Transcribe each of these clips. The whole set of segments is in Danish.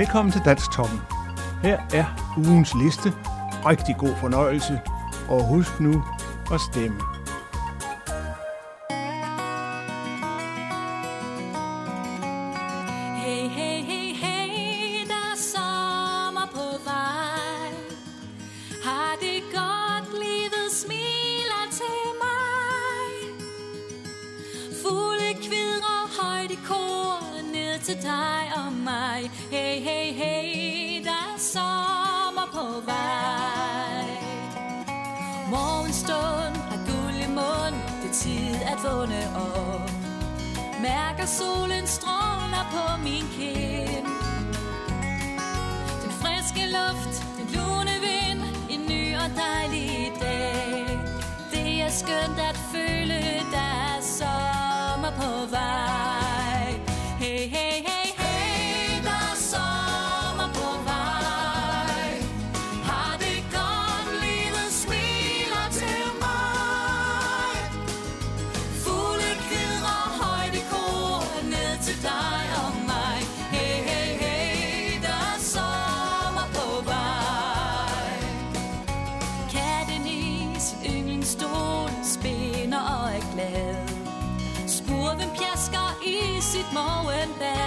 Velkommen til Dansk Toppen. Her er ugens liste. Rigtig god fornøjelse. Og husk nu at stemme. gente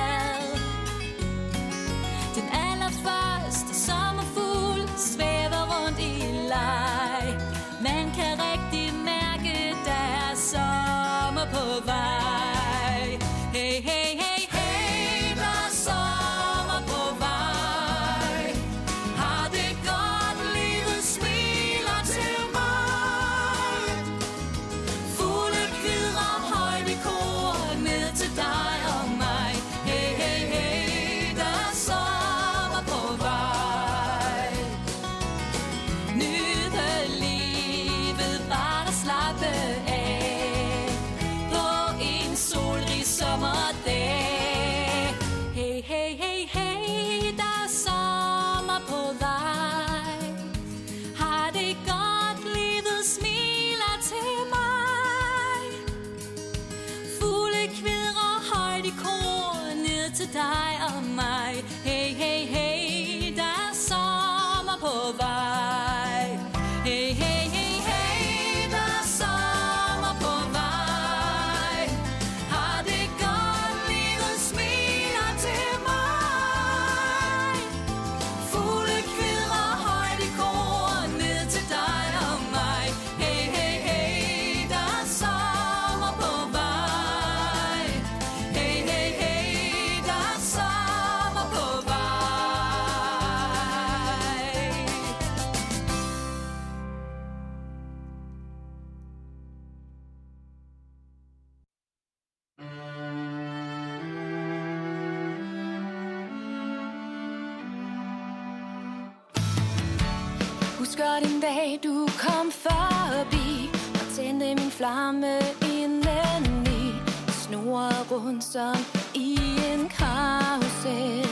husker den dag, du kom forbi Og tændte min flamme indeni Snor rundt som i en karusel.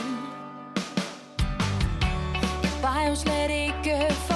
Jeg var jo slet ikke for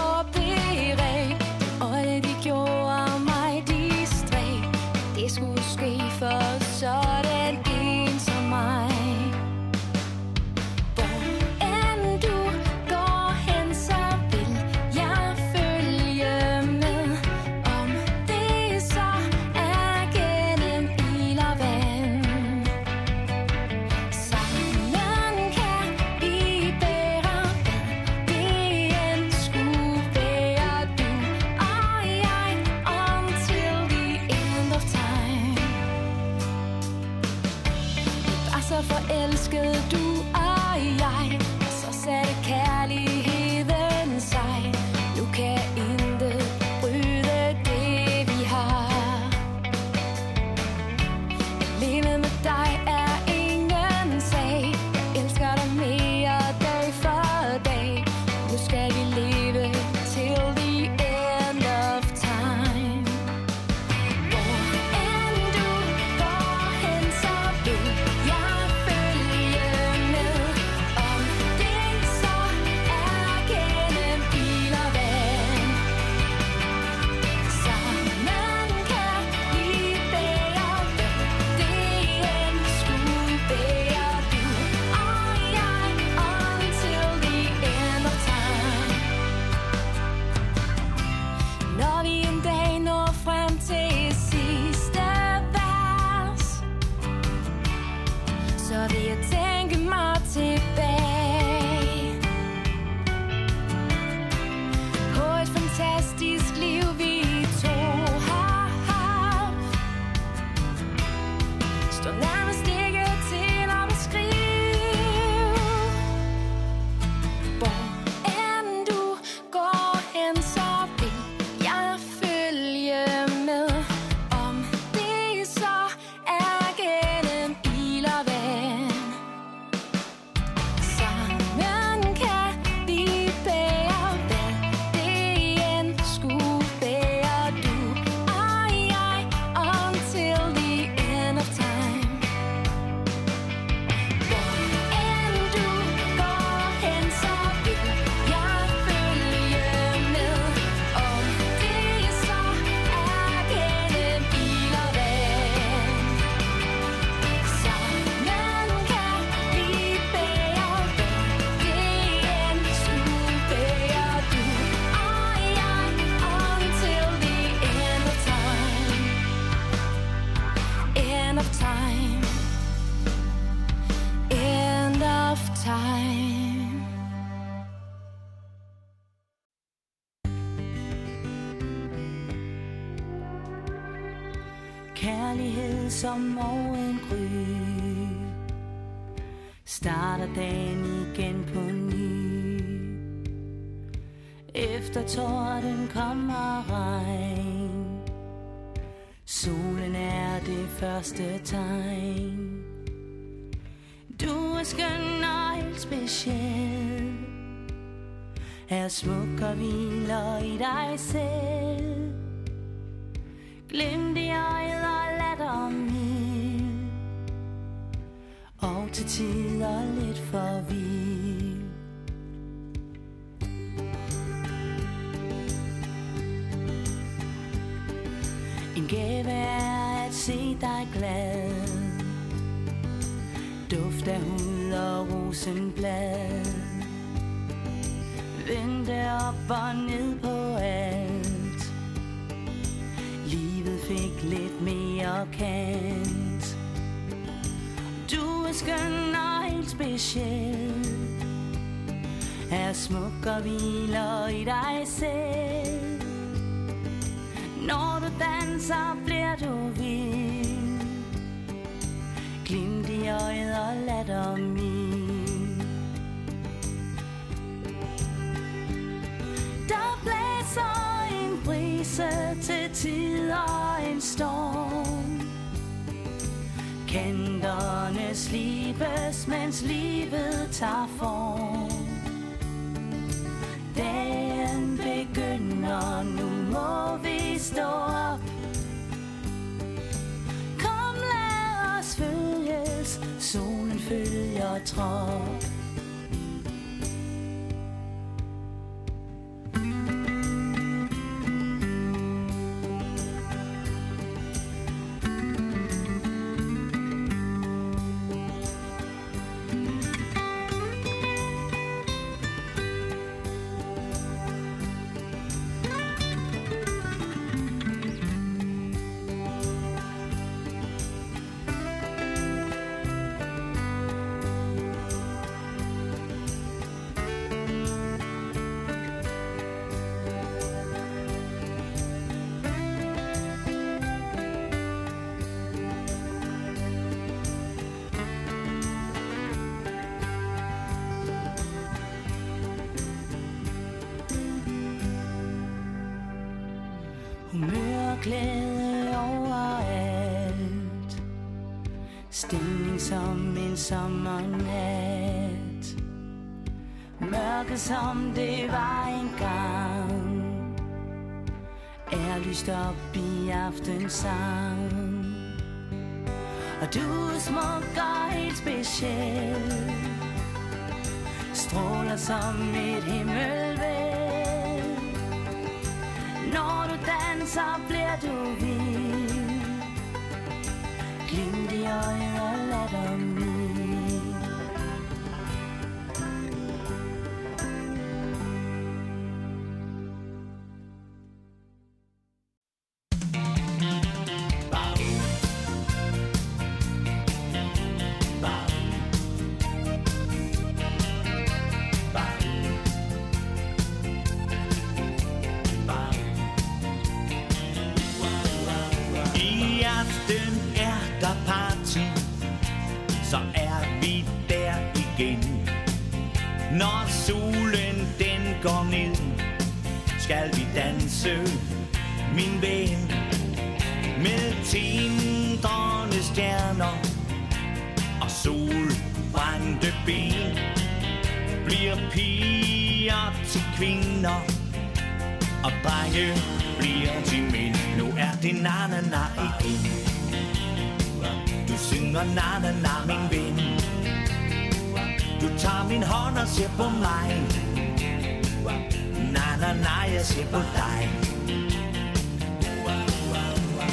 Starter dagen igen på ny. Efter torden kommer regn. Solen er det første tegn. Du er skøn og helt speciel. Er smuk og hviler i dig selv. Glem det øjet og lad mild tider lidt for vild. En gave er at se dig glad. Duft af hud og rosenblad. Vente op og ned på alt. Livet fik lidt mere kant. Du er skøn og helt speciel. Er smuk og hviler i dig selv. Når du danser bliver du vild. Glimt i øjet og latter min. Der blæser en brise til tider en storm. Kanterne slibes, mens livet tager form. Dagen begynder, nu må vi stå op. Kom lad os følges, solen følger trop. Sommernat Mørke som det var engang. Er lyst op i aftensang. Og du er smuk og helt speciel Stråler som et himmelvæld. Når du danser, bliver du vild. Glimt i øjet og latter min danse, min ven, med tindrende stjerner og solbrændte ben. Bliver piger til kvinder, og drenge bliver til mænd. Nu er det na-na-na igen. Du synger na-na-na, min ven. Du tager min hånd og ser på mig stjerner, nej, jeg ser på dig.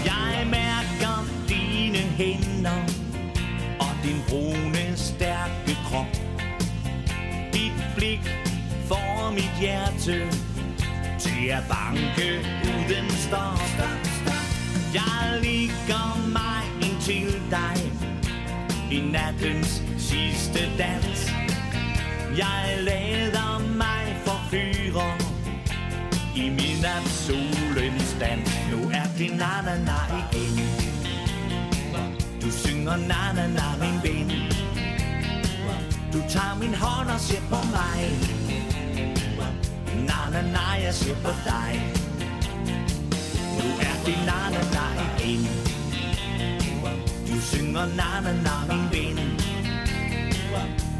Jeg mærker dine hænder og din brune, stærke krop. Dit blik får mit hjerte til at banke uden stop. Jeg ligger mig ind til dig i nattens sidste dans. Jeg lader mig forfyre i midnatssolens dans. Nu er det na-na-na igen. Du synger na-na-na, min ven. Du tager min hånd og ser på mig. Na-na-na, jeg ser på dig. Nu er det na-na-na igen. Du synger na-na-na, min ven.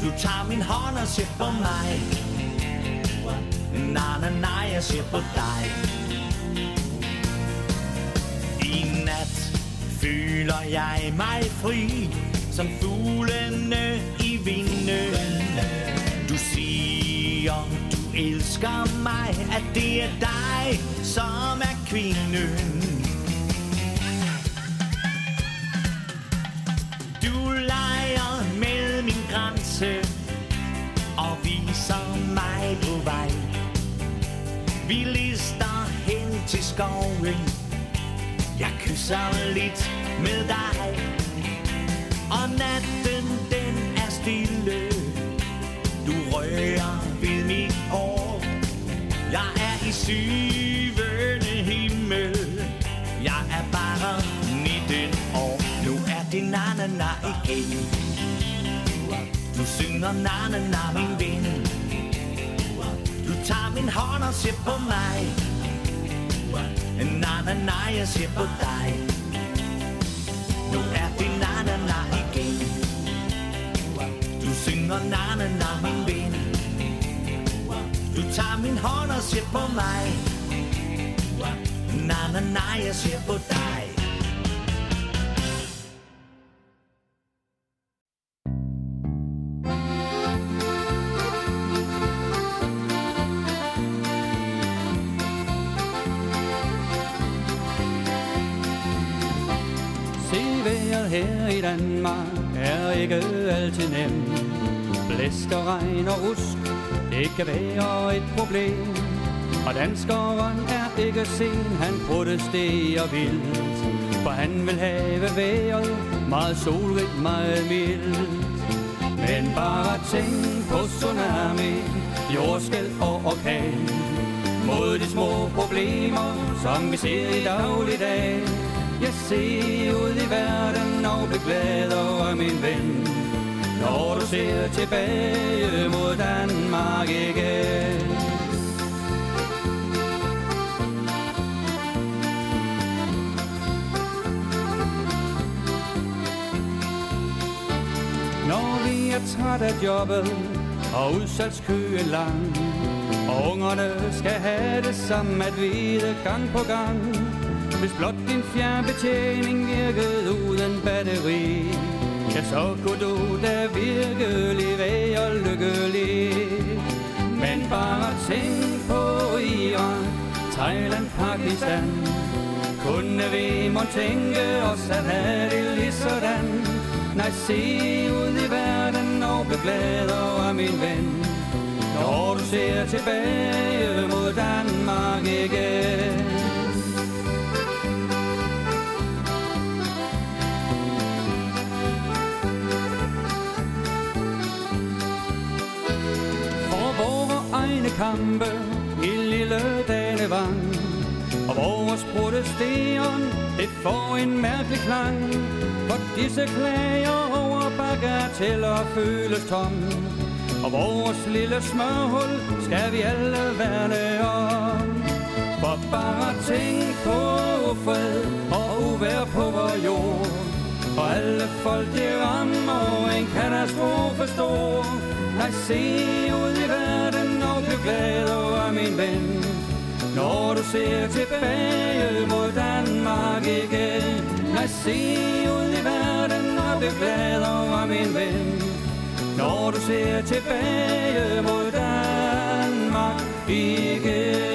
Du tager min hånd og ser på mig nej, jeg ser på dig. I nat føler jeg mig fri Som fuglene i vinden Du siger, du elsker mig At det er dig, som er kvinden. Du leger med min grænse Og viser mig på vej. Vi lister hen til skoven. Jeg kysser lidt med dig. Og natten den er stille. Du rører ved mit hår. Jeg er i syvende himmel. Jeg er bare 19 år. Nu er det na-na-na igen. Du synger na-na-na min ven tager min hånd og ser på mig. Na-na-na, jeg ser på dig. Nu er det na-na-na igen. Du synger na-na-na, min ven. Du tager min hånd og ser på mig. Na-na-na, jeg ser på dig. Blæst og regn og rusk, det kan være et problem. Og danskeren er ikke sen, han protesterer vildt. For han vil have vejret meget solrigt, meget mildt. Men bare tænk på tsunami, jordskæld og orkan. Mod de små problemer, som vi ser i dagligdag. Jeg ser ud i verden og bliver glad min ven når du ser tilbage mod Danmark igen. Når vi er træt af jobbet og udsalgskøen lang Og ungerne skal have det samme at vide gang på gang Hvis blot din fjernbetjening virkede uden batteri. Ja, så kunne du da virkelig være lykkelig. Men bare tænk på Iran, Thailand, Pakistan. Kunne vi må tænke os at have det lige sådan? Nej, se ud i verden og bliv over min ven. Når du ser tilbage mod Danmark igen. kampe i lille Danevang. Og vores protesteren, det får en mærkelig klang. For disse klager over bagateller føles tom. Og vores lille smørhul skal vi alle værne om. For bare tænk på fred og uvær på vores jord. Og alle folk det rammer en katastrofe stor. Nej, se ud i verden glad over min ven. Når du ser tilbage mod Danmark igen. Lad se ud i verden og bliv glad over min ven. Når du ser tilbage mod Danmark igen.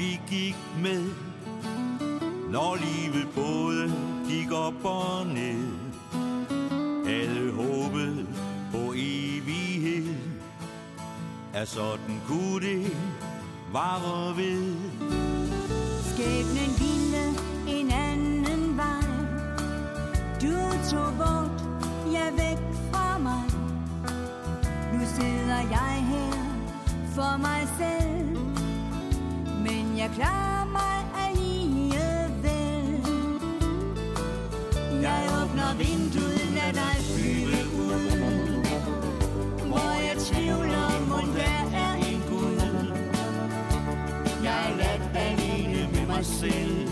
vi gik med. Når livet både gik op og ned. Alle håbede på evighed. Er sådan kunne det vare ved. Skæbnen ville en anden vej. Du tog bort, jeg væk fra mig. Nu sidder jeg her for mig selv. Men jeg klarer mig alligevel. Jeg åbner vinduet, lad dig flyve ud. Hvor jeg tvivler, om der er en Gud. Jeg er let alene med mig selv.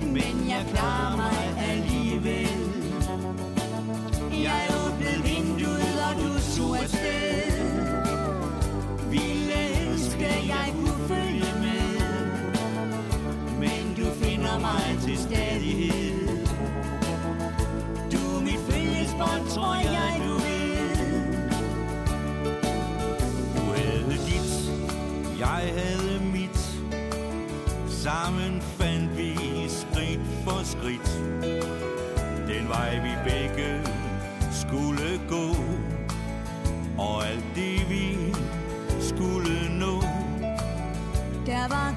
Men jeg klarer stadighed. Du er mit frihedsbånd, tror jeg du ved. Du havde dit, jeg havde mit. Sammen fandt vi skridt for skridt den vej vi begge skulle gå og alt det vi skulle nå. Der var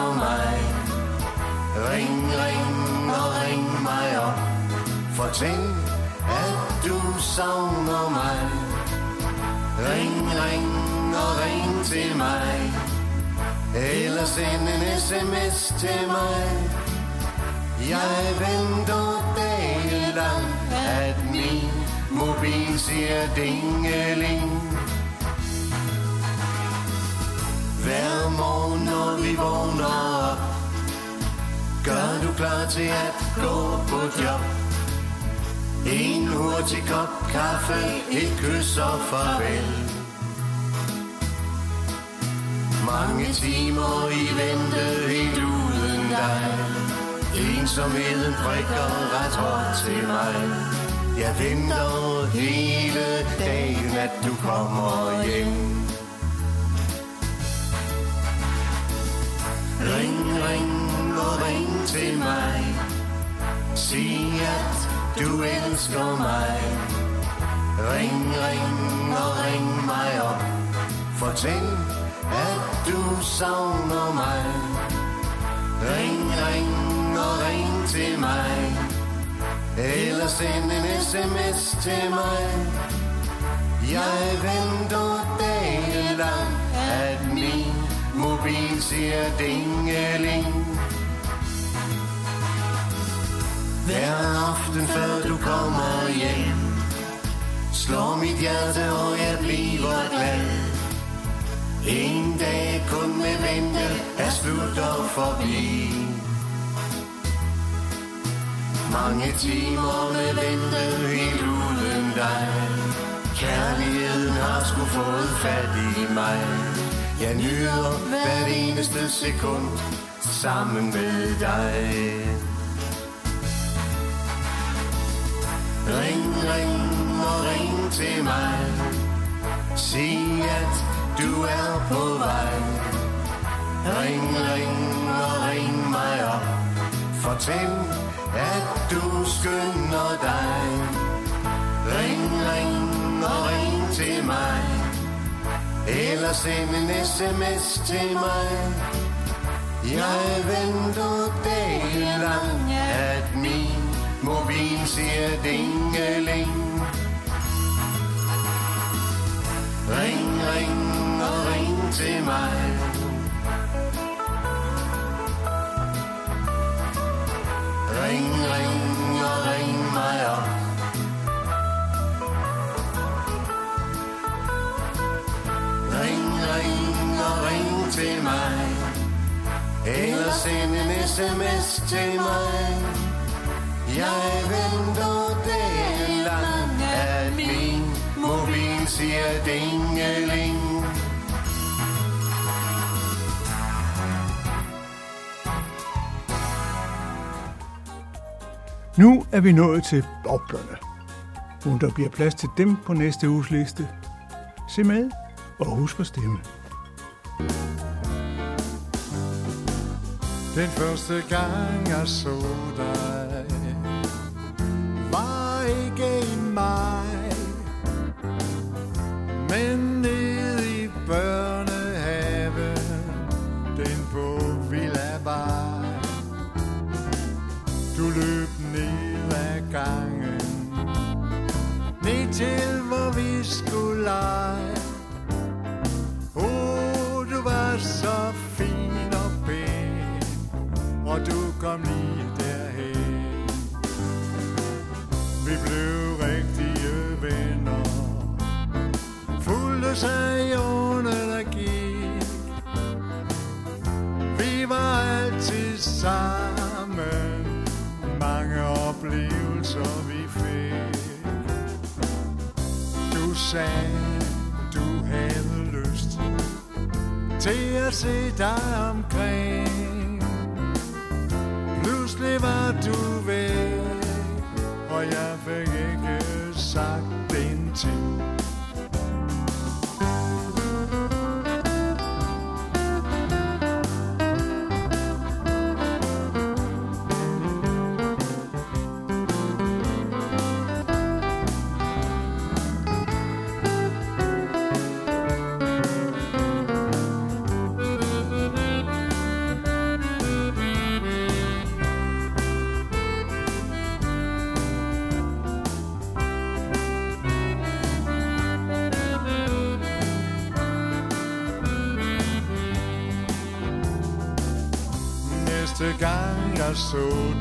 elsker mig. Ring, ring og ring mig op. Fortæl, at du savner mig. Ring, ring og ring til mig. Eller send en sms til mig. Jeg venter dagen lang, at min mobil siger dingeling. Hver morgen, når vi vågner op, gør du klar til at gå på job. En hurtig kop kaffe, et kys og farvel. Mange timer i vente helt uden dig. Ensomheden prikker ret hårdt til mig. Jeg venter hele dagen, at du kommer hjem. Ring, ring og ring til mig. Sig, at du elsker mig. Ring, ring og ring mig op. Fortæl, at du savner mig. Ring, ring og ring til mig. Eller send en sms til mig. Jeg venter dagen lang, at min mobil siger dingeling. Hver aften før du kommer hjem, slår mit hjerte, og jeg bliver glad. En dag kun med vente er slut og forbi. Mange timer med vente helt uden dig. Kærligheden har sgu fået fat i mig. Jeg nyder hvert eneste sekund sammen med dig. Ring, ring og ring til mig. Sig, at du er på vej. Ring, ring og ring mig op. Fortæl, at du skynder dig. Ring, ring og ring til mig. Eller send en sms til mig. Jeg venter dagen lang, at min mobil siger dingeling. Ring, ring og ring til mig. Ring, ring og ring mig op. Ring, og ring til mig. Eller send en sms til mig. Jeg venter dagen lang, at min mobil siger dingeling. Nu er vi nået til boblerne. Hvor der bliver plads til dem på næste uges liste. Se med og husk at stemme. Den første gang jeg så dig sagde, du havde lyst til at se dig omkring.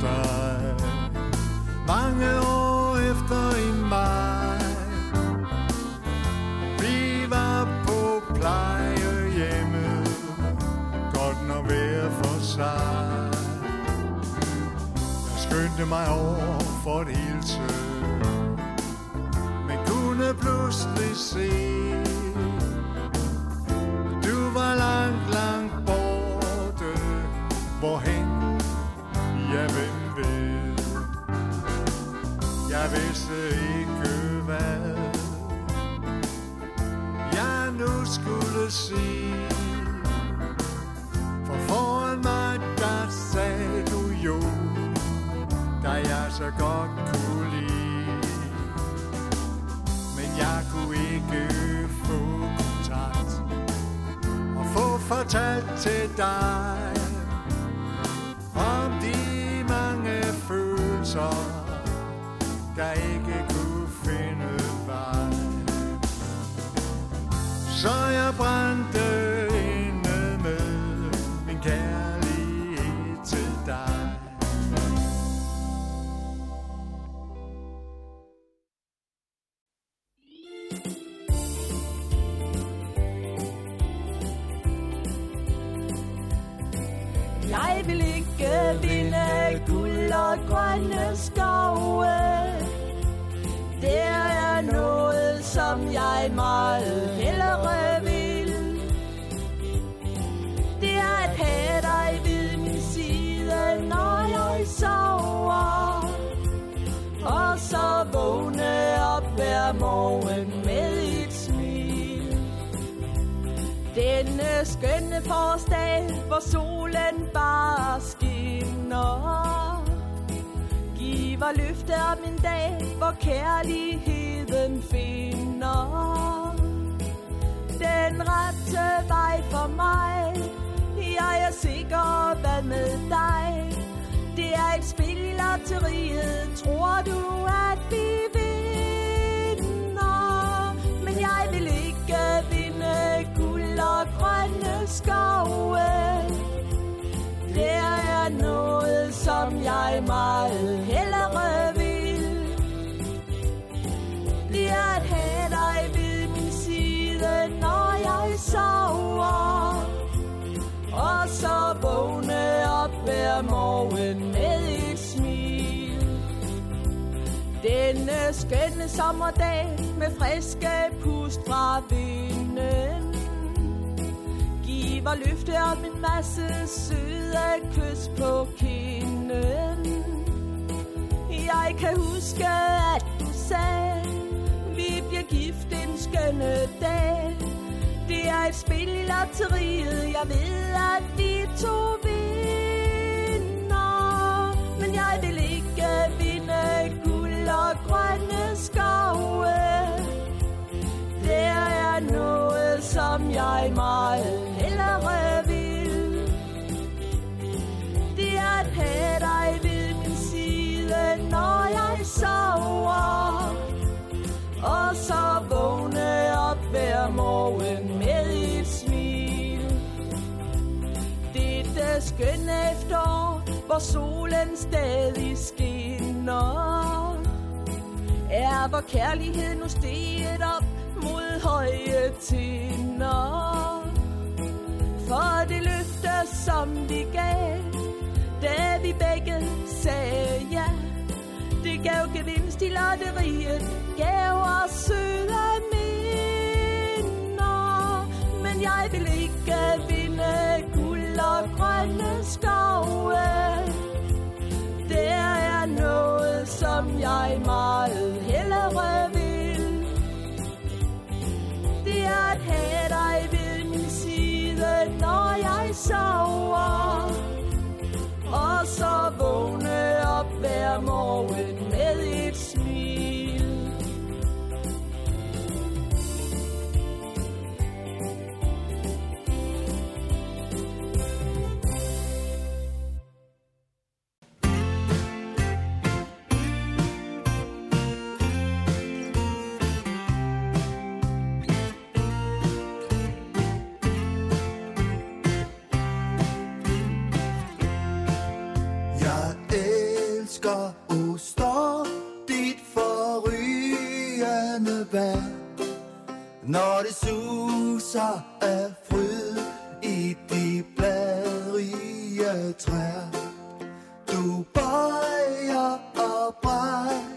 Dig. Mange år efter i maj. Vi var på plejehjemmet. Godt når vejr for sig. Jeg skyndte mig over for et hilse. Men kunne pludselig se vidste ikke hvad Jeg nu skulle sige. For foran mig, der sagde du jo Da jeg så godt kunne lide. Men jeg kunne ikke få kontakt Og få fortalt til dig om de mange følelser, der ikke kunne finde vej. Så jeg brændte inde med min kære hver morgen med et smil. Denne skønne forårsdag, hvor solen bare skinner, giver løfte om en dag, hvor kærligheden finder den rette vej for mig. Jeg er sikker, hvad med dig? Det er et spil i lotteriet. Tror du, at vi vil? Vil ikke vinde guld og grønne skove. Det er noget, som jeg meget hellere vil. Det er at have dig ved min side, når jeg sover. Og så vågne op hver morgen Denne skønne sommerdag med friske pust fra vinden. Giver løfte om en masse søde kys på kinden. Jeg kan huske, at du sagde Vi bliver gift en skønne dag. Det er et spil i lotteriet. Jeg ved, at vi to vinder. Men jeg vil ikke vinde og grønne skove. Der er noget, som jeg meget hellere vil. Det er at have dig ved min side, når jeg sover. Og så vågne op hver morgen med et smil. Dette skønne efterår, hvor solen stadig skinner er vor kærlighed nu steget op mod høje tinder. For det løfte, som vi gav, da vi begge sagde ja, det gav gevinst i lotteriet, gav os søde minder. Men jeg vil ikke vinde guld og grønne skove. Jeg meget hellere vil. Det er at have dig ved min side, når jeg sover. Og så vågne op hver morgen med et Når det suser af fryd i de bladrige træer. Du bøjer og brænder.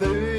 Da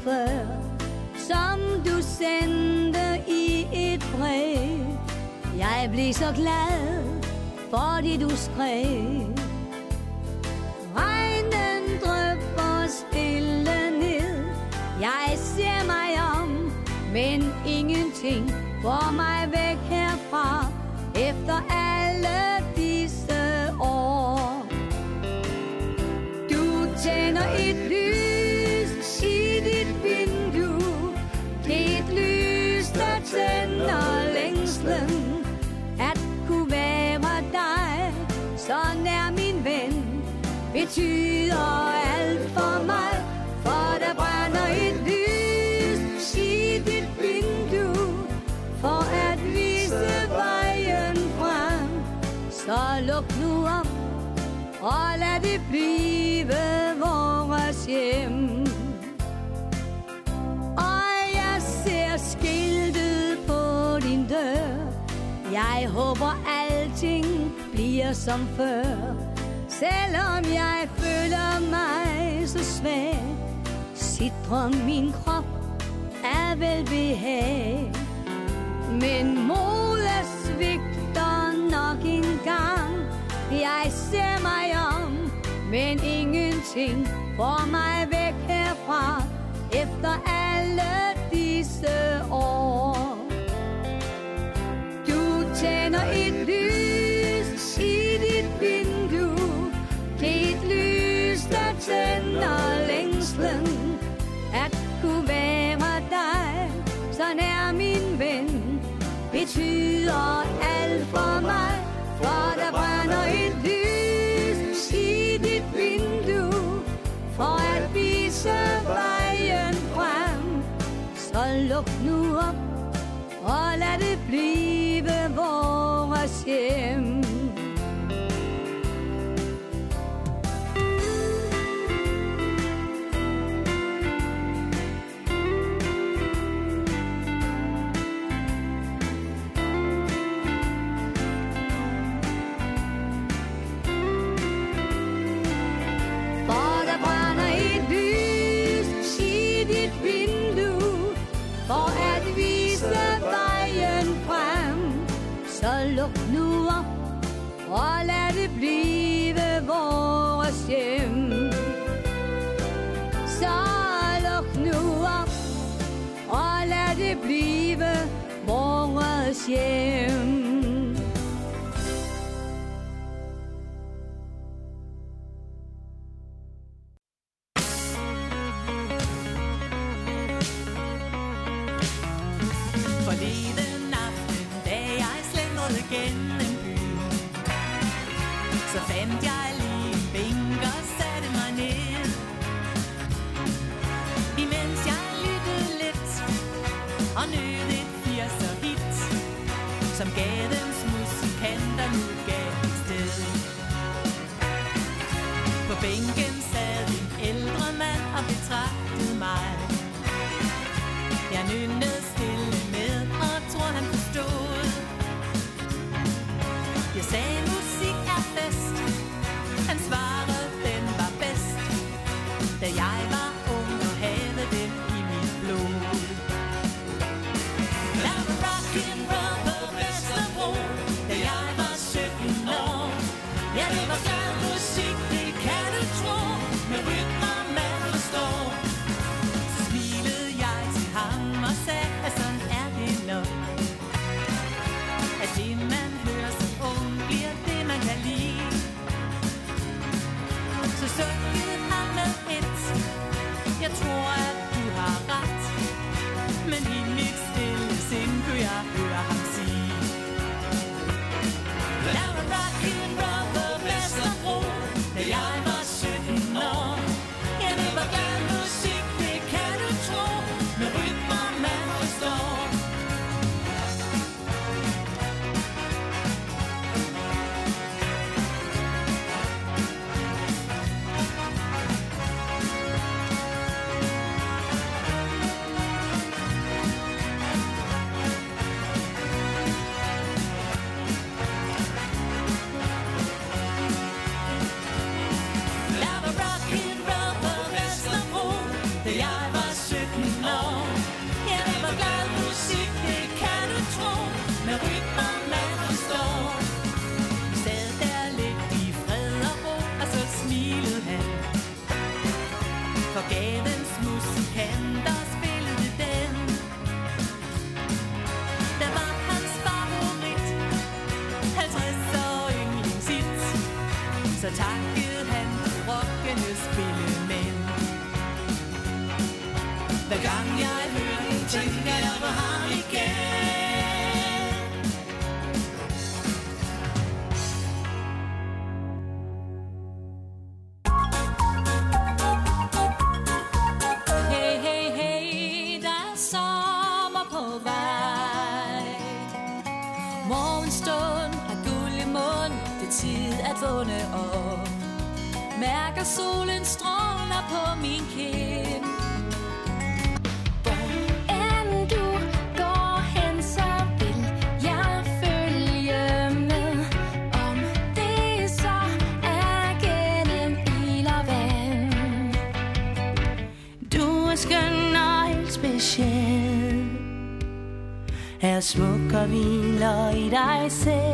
før Som du sendte i et brev. Jeg blev så glad, fordi du skrev. Betyder alt for mig For der brænder et lys i dit vindue. For at vise vejen frem Så luk nu op og lad det blive vores hjem. Og jeg ser skiltet på din dør. Jeg håber alting bliver som før. Selvom jeg føler mig så svag Sidder min krop af velbehag Men modet svigter nok en gang. Jeg ser mig om, men ingenting får mig væk herfra Efter alle disse år. Du tænder et lys lys, der længslen At kunne være dig, så nær min ven Betyder alt for mig. For der brænder et lys i dit vindue. For at vise vejen frem. Så luk nu op og lad det blive vores hjem. hjem. Forleden aften, da jeg slendrede gennem byen, så fandt jeg mærker solen stråler på min kind Hvor du går hen, så vil jeg følge med. Om det så er Du er skøn og helt speciel. Er smuk og hviler i dig selv.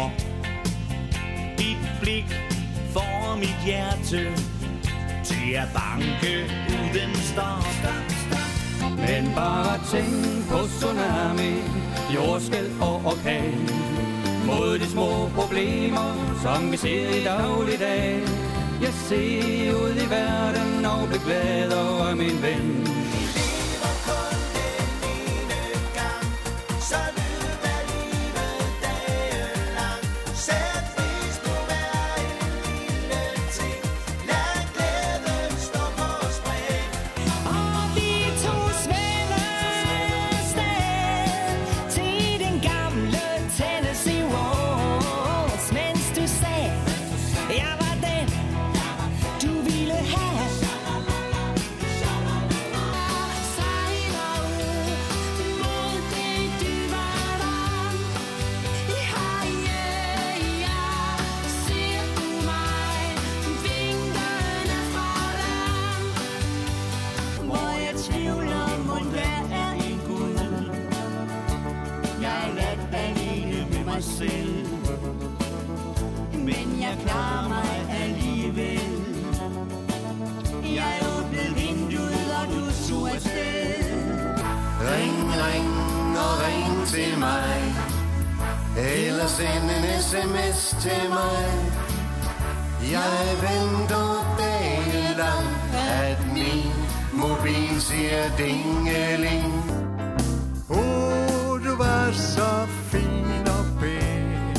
krop Mit blik får mit hjerte Til at banke uden stop. Men bare tænk på tsunami Jordskæl og orkan. Mod de små problemer Som vi ser i dagligdag. Jeg ser ud i verden og bliver glad over min ven. Til mig. Eller send en sms til mig. Jeg venter dagen lang At min mobil siger dingeling. Åh, Oh, du var så fin og pæn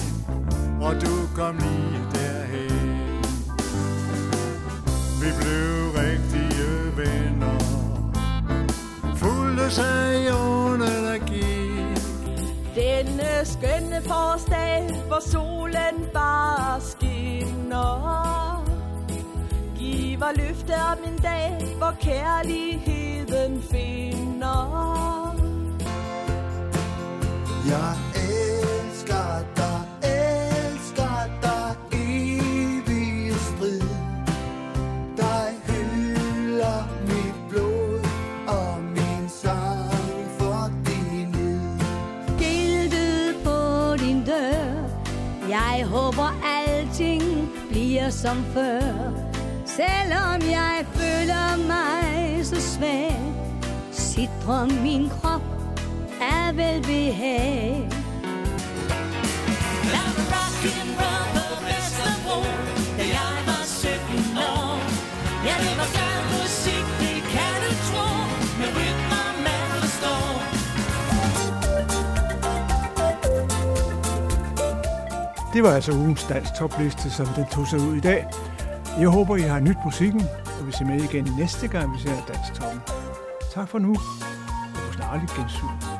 Og du kom lige skønne forårsdag, hvor solen bare skinner. Giver løfte om en dag, hvor kærligheden finder. Jeg som før Selvom jeg føler mig så svag Sidder min krop af velbehag Der var rock'n'roll på Vesterbro, da jeg var 17 år. Ja, det var Det var altså ugens dansk topliste, som den tog sig ud i dag. Jeg håber, I har nyt musikken, og vi ser med igen næste gang, vi ser Dansk Toppen. Tak for nu, og på snarligt gensyn.